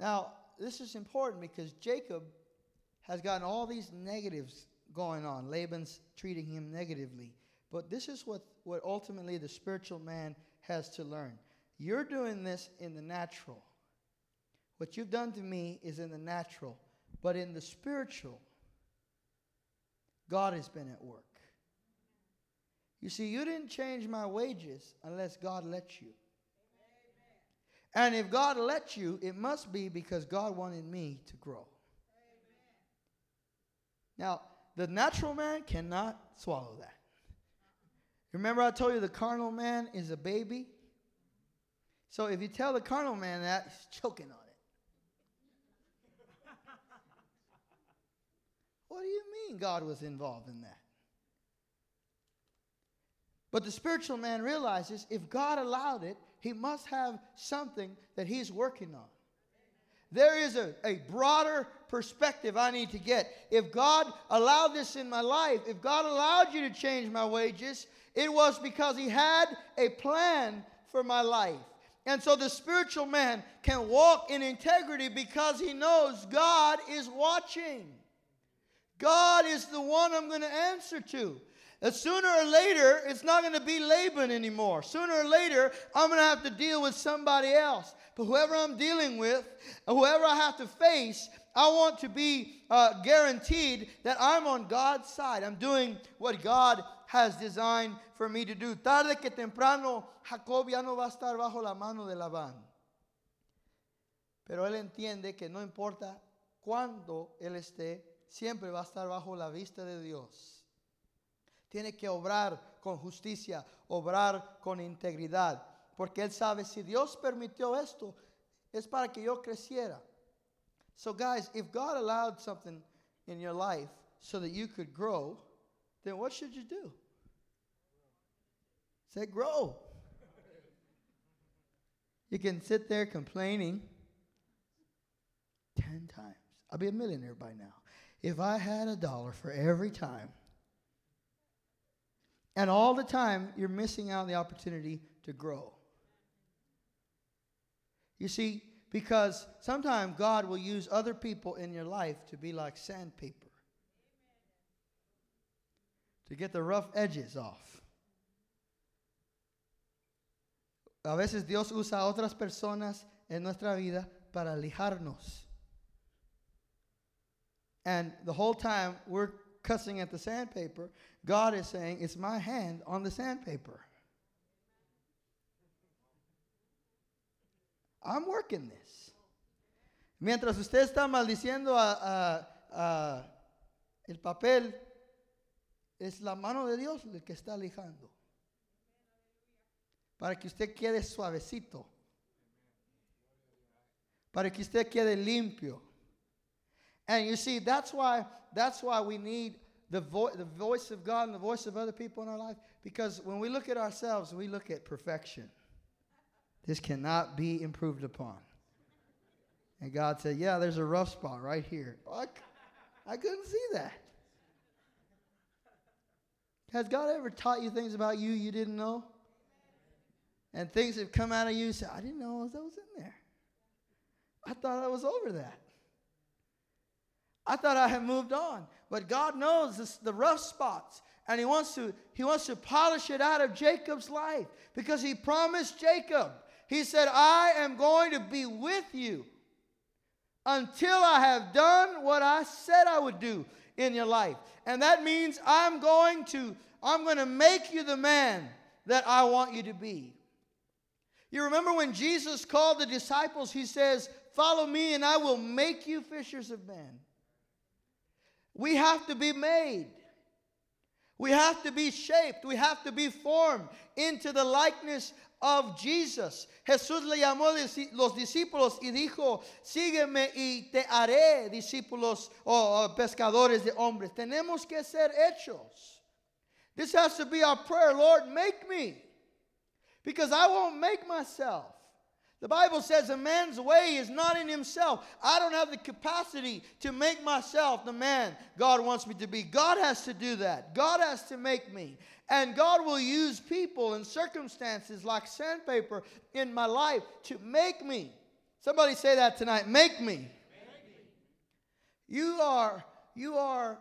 Now, this is important because Jacob has gotten all these negatives going on. Laban's treating him negatively. But this is what, what ultimately the spiritual man has to learn. You're doing this in the natural. What you've done to me is in the natural. But in the spiritual, God has been at work. You see, you didn't change my wages unless God let you. And if God let you, it must be because God wanted me to grow. Now, the natural man cannot swallow that. Remember, I told you the carnal man is a baby? So if you tell the carnal man that, he's choking on it. What do you mean God was involved in that? But the spiritual man realizes if God allowed it, he must have something that he's working on. There is a, a broader perspective I need to get. If God allowed this in my life, if God allowed you to change my wages, it was because He had a plan for my life. And so the spiritual man can walk in integrity because he knows God is watching. God is the one I'm going to answer to. And sooner or later, it's not going to be Laban anymore. Sooner or later, I'm going to have to deal with somebody else. But whoever I'm dealing with, whoever I have to face, I want to be uh, guaranteed that I'm on God's side. I'm doing what God has designed for me to do. Tarde que temprano, Jacob ya no va a estar bajo la mano de Labán. Pero él entiende que no importa cuándo él esté, siempre va a estar bajo la vista de Dios. Tiene que obrar con justicia, obrar con integridad. Porque Él sabe, si Dios permitió esto, es para que yo creciera. So, guys, if God allowed something in your life so that you could grow, then what should you do? Say, grow. You can sit there complaining 10 times. I'll be a millionaire by now. If I had a dollar for every time, and all the time you're missing out on the opportunity to grow. You see, because sometimes God will use other people in your life to be like sandpaper, to get the rough edges off. A veces Dios usa a otras personas en nuestra vida para lijarnos. And the whole time we're cussing at the sandpaper, God is saying, It's my hand on the sandpaper. I'm working this. Mientras usted está maldiciendo a, el papel, es la mano de Dios el que está lijando. Para que usted quede suavecito. Para que usted quede limpio. And you see, that's why that's why we need the, the voice of God and the voice of other people in our life. Because when we look at ourselves, we look at perfection. This cannot be improved upon. And God said, Yeah, there's a rough spot right here. I, I couldn't see that. Has God ever taught you things about you you didn't know? And things have come out of you, you say, I didn't know that was in there. I thought I was over that. I thought I had moved on. But God knows this, the rough spots. And he wants, to, he wants to polish it out of Jacob's life because he promised Jacob he said, I am going to be with you until I have done what I said I would do in your life. And that means I'm going to I'm going to make you the man that I want you to be. You remember when Jesus called the disciples, he says, "Follow me and I will make you fishers of men." We have to be made. We have to be shaped. We have to be formed into the likeness of Jesus. Jesús le llamó los discípulos y dijo, sígueme y te haré discípulos o pescadores de hombres. Tenemos que ser hechos. This has to be our prayer, Lord, make me. Because I won't make myself. The Bible says a man's way is not in himself. I don't have the capacity to make myself the man God wants me to be. God has to do that. God has to make me. And God will use people and circumstances like sandpaper in my life to make me. Somebody say that tonight. Make me. You are you are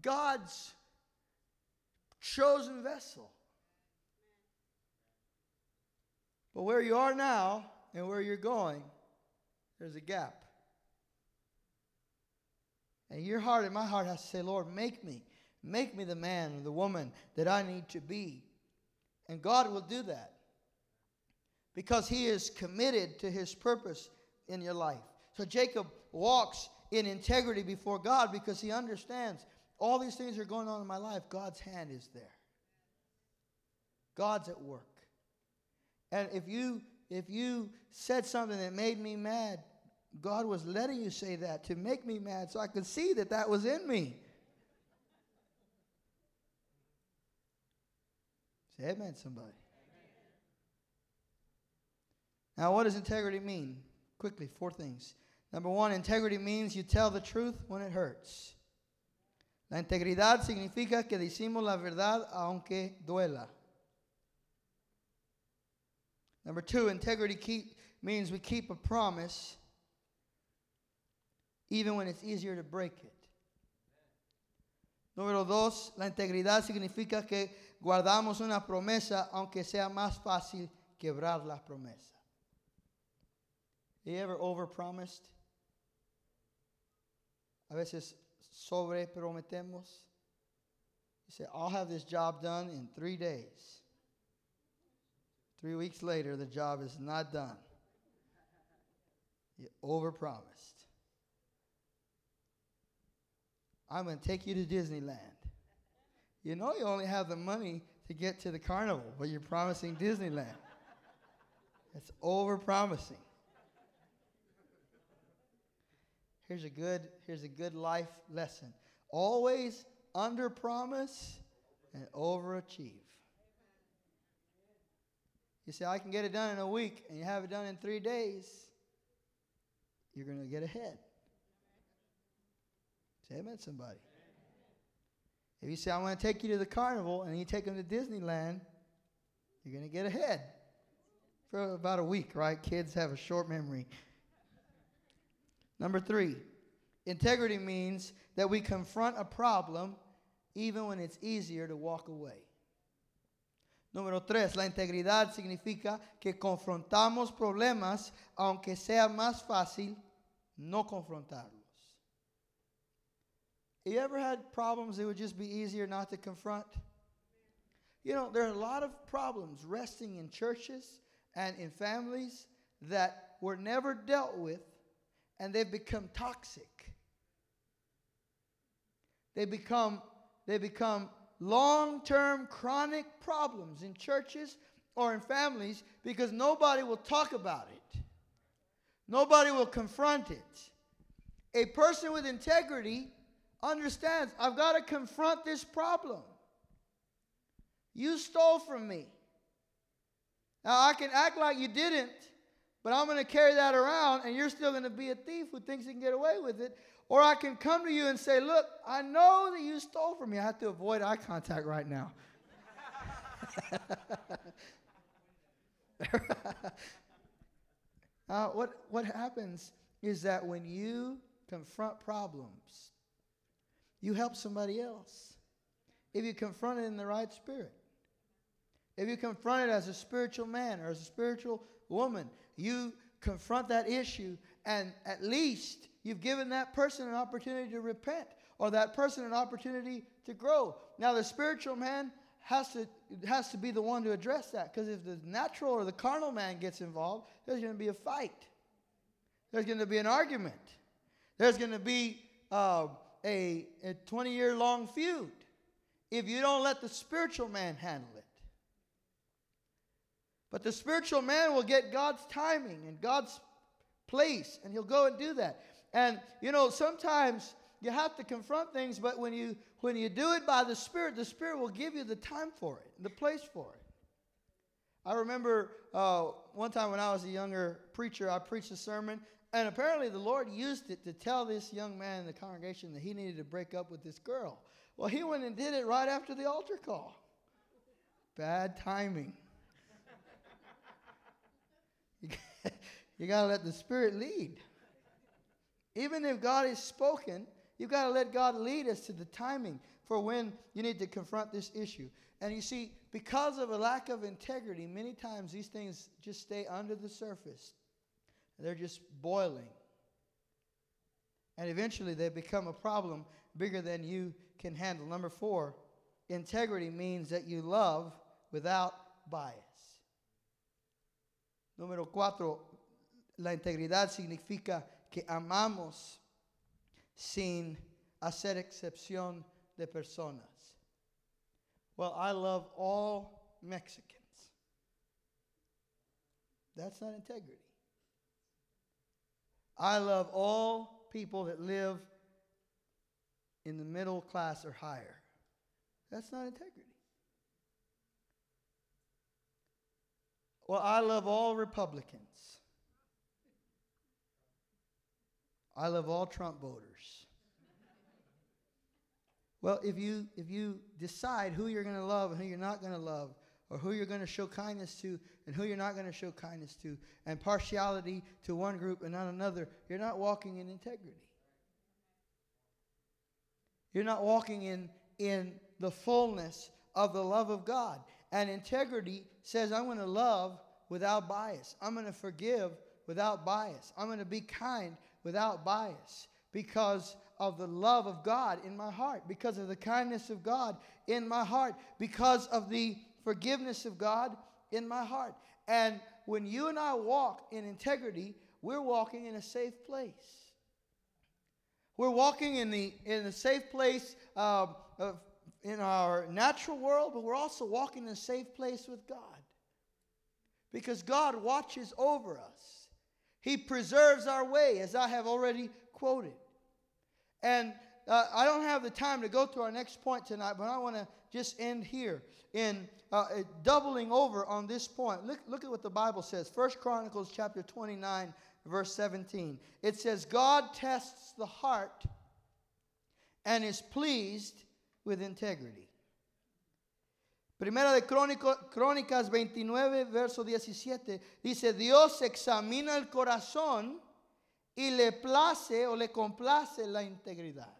God's chosen vessel. But where you are now and where you're going, there's a gap. And your heart and my heart has to say, Lord, make me. Make me the man or the woman that I need to be. And God will do that because He is committed to His purpose in your life. So Jacob walks in integrity before God because he understands all these things are going on in my life. God's hand is there, God's at work. And if you if you said something that made me mad, God was letting you say that to make me mad so I could see that that was in me. Say amen, somebody. Now, what does integrity mean? Quickly, four things. Number one, integrity means you tell the truth when it hurts. La integridad significa que decimos la verdad aunque duela. Number two, integrity keep, means we keep a promise even when it's easier to break it. Número dos, la integridad significa que guardamos una promesa aunque sea más fácil quebrar la promesa. You ever overpromised? A veces sobre prometemos. You say, I'll have this job done in three days. Three weeks later, the job is not done. You overpromised. I'm going to take you to Disneyland. You know you only have the money to get to the carnival, but you're promising Disneyland. It's over promising. Here's a good here's a good life lesson. Always under promise and overachieve. You say, I can get it done in a week, and you have it done in three days, you're going to get ahead. Say amen, somebody. If you say, I want to take you to the carnival, and you take them to Disneyland, you're going to get ahead. For about a week, right? Kids have a short memory. Number three, integrity means that we confront a problem even when it's easier to walk away. Número tres, la integridad significa que confrontamos problemas aunque sea más fácil no confrontarlos. You ever had problems that would just be easier not to confront? You know, there are a lot of problems resting in churches and in families that were never dealt with and they've become toxic. They become they become long-term chronic problems in churches or in families because nobody will talk about it. Nobody will confront it. A person with integrity understands I've got to confront this problem. You stole from me. Now, I can act like you didn't, but I'm going to carry that around, and you're still going to be a thief who thinks he can get away with it. Or I can come to you and say, Look, I know that you stole from me. I have to avoid eye contact right now. uh, what, what happens is that when you confront problems, you help somebody else. If you confront it in the right spirit, if you confront it as a spiritual man or as a spiritual woman, you confront that issue, and at least you've given that person an opportunity to repent or that person an opportunity to grow. Now, the spiritual man has to, has to be the one to address that because if the natural or the carnal man gets involved, there's going to be a fight, there's going to be an argument, there's going to be uh, a, a 20 year long feud if you don't let the spiritual man handle it. But the spiritual man will get God's timing and God's place, and he'll go and do that. And you know, sometimes you have to confront things, but when you when you do it by the Spirit, the Spirit will give you the time for it, the place for it. I remember uh, one time when I was a younger preacher, I preached a sermon, and apparently the Lord used it to tell this young man in the congregation that he needed to break up with this girl. Well, he went and did it right after the altar call. Bad timing. you got to let the Spirit lead. Even if God has spoken, you've got to let God lead us to the timing for when you need to confront this issue. And you see, because of a lack of integrity, many times these things just stay under the surface. They're just boiling. And eventually they become a problem bigger than you can handle. Number four, integrity means that you love without bias. Número cuatro, la integridad significa que amamos sin hacer excepción de personas. Well, I love all Mexicans. That's not integrity. I love all people that live in the middle class or higher. That's not integrity. Well, I love all Republicans. I love all Trump voters. Well, if you if you decide who you're going to love and who you're not going to love, or who you're going to show kindness to and who you're not going to show kindness to, and partiality to one group and not another, you're not walking in integrity. You're not walking in, in the fullness of the love of God. And integrity says, I'm going to love without bias. I'm going to forgive without bias. I'm going to be kind without bias because of the love of God in my heart, because of the kindness of God in my heart, because of the forgiveness of God in my heart. And when you and I walk in integrity, we're walking in a safe place. We're walking in the in a safe place uh, of, in our natural world, but we're also walking in a safe place with God. Because God watches over us. He preserves our way, as I have already quoted. And uh, I don't have the time to go to our next point tonight, but I want to just end here in uh, doubling over on this point. Look, look at what the Bible says. First Chronicles chapter 29, verse 17. It says, God tests the heart and is pleased with integrity. Primera de Crónico, Crónicas 29, verso 17, dice, Dios examina el corazón y le place o le complace la integridad.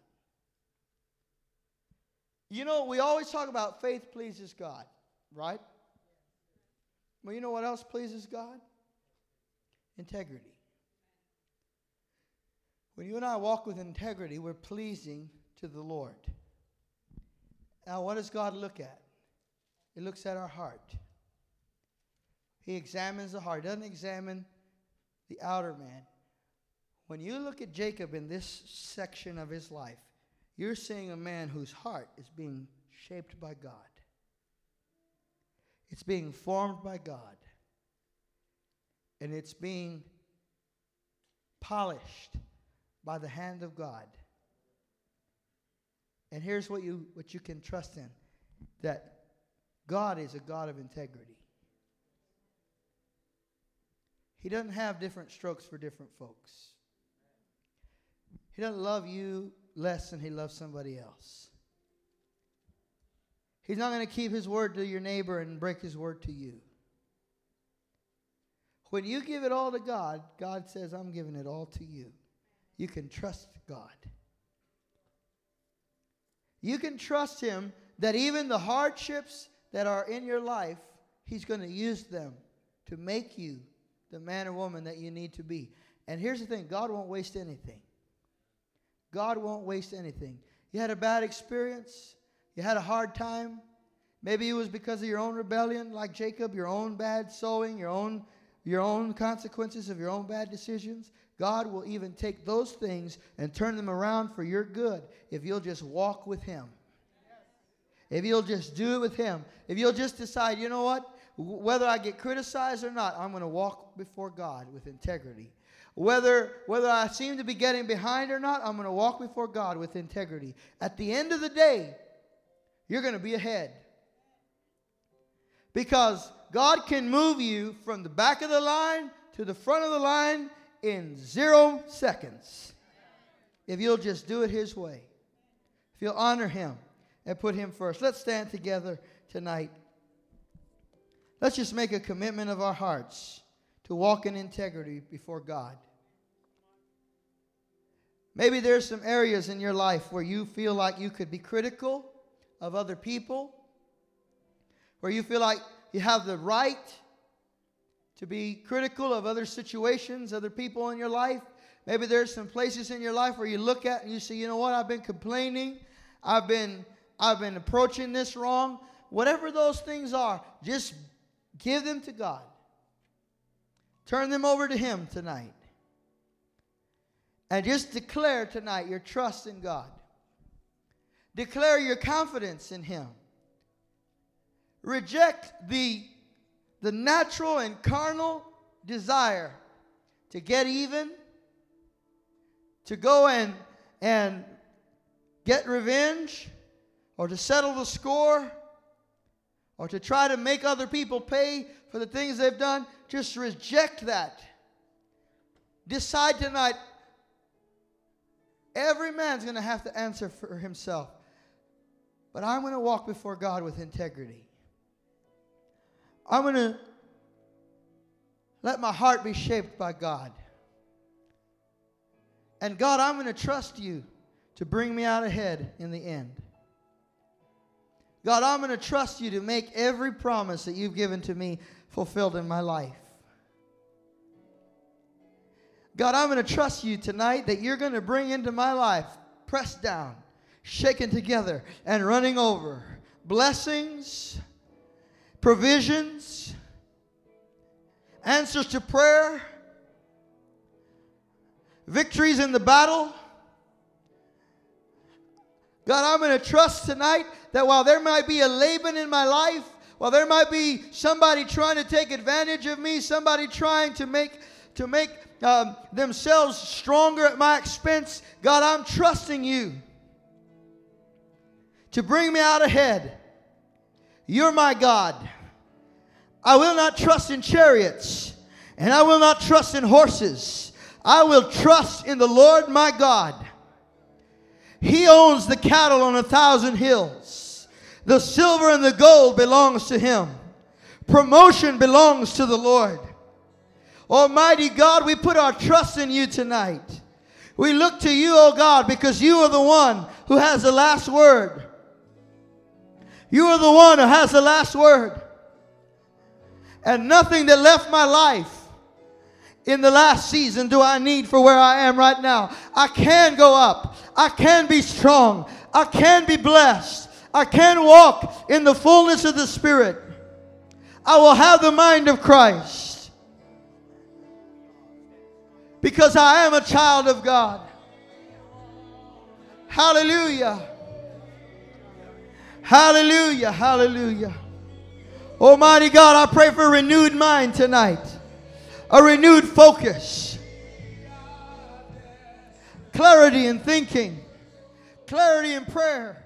You know, we always talk about faith pleases God, right? Well, you know what else pleases God? Integrity. When you and I walk with integrity, we're pleasing to the Lord. Now, what does God look at? He looks at our heart. He examines the heart, doesn't examine the outer man. When you look at Jacob in this section of his life, you're seeing a man whose heart is being shaped by God. It's being formed by God. And it's being polished by the hand of God. And here's what you what you can trust in that God is a God of integrity. He doesn't have different strokes for different folks. He doesn't love you less than he loves somebody else. He's not going to keep his word to your neighbor and break his word to you. When you give it all to God, God says, I'm giving it all to you. You can trust God. You can trust Him that even the hardships that are in your life, He's going to use them to make you the man or woman that you need to be. And here's the thing God won't waste anything. God won't waste anything. You had a bad experience, you had a hard time. Maybe it was because of your own rebellion, like Jacob, your own bad sowing, your own, your own consequences of your own bad decisions. God will even take those things and turn them around for your good if you'll just walk with Him. If you'll just do it with Him. If you'll just decide, you know what? whether I get criticized or not, I'm going to walk before God with integrity. Whether, whether I seem to be getting behind or not, I'm going to walk before God with integrity. At the end of the day, you're going to be ahead. Because God can move you from the back of the line to the front of the line in zero seconds if you'll just do it His way. If you'll honor Him and put Him first. Let's stand together tonight. Let's just make a commitment of our hearts to walk in integrity before God. Maybe there's some areas in your life where you feel like you could be critical of other people, where you feel like you have the right to be critical of other situations, other people in your life. Maybe there's some places in your life where you look at and you say, you know what, I've been complaining, I've been I've been approaching this wrong. Whatever those things are, just give them to God. Turn them over to Him tonight. And just declare tonight your trust in God. Declare your confidence in Him. Reject the, the natural and carnal desire to get even, to go and, and get revenge, or to settle the score, or to try to make other people pay for the things they've done. Just reject that. Decide tonight every man's going to have to answer for himself. But I'm going to walk before God with integrity. I'm going to let my heart be shaped by God. And God, I'm going to trust you to bring me out ahead in the end. God, I'm going to trust you to make every promise that you've given to me fulfilled in my life. God, I'm going to trust you tonight that you're going to bring into my life, pressed down, shaken together, and running over blessings, provisions, answers to prayer, victories in the battle. God, I'm going to trust tonight that while there might be a Laban in my life, while there might be somebody trying to take advantage of me, somebody trying to make to make um, themselves stronger at my expense, God, I'm trusting you to bring me out ahead. You're my God. I will not trust in chariots, and I will not trust in horses. I will trust in the Lord my God. He owns the cattle on a thousand hills. The silver and the gold belongs to him. Promotion belongs to the Lord. Almighty God, we put our trust in you tonight. We look to you, oh God, because you are the one who has the last word. You are the one who has the last word. And nothing that left my life in the last season do I need for where I am right now. I can go up. I can be strong. I can be blessed. I can walk in the fullness of the Spirit. I will have the mind of Christ because I am a child of God. Hallelujah. Hallelujah. Hallelujah. Almighty God, I pray for a renewed mind tonight, a renewed focus, clarity in thinking, clarity in prayer,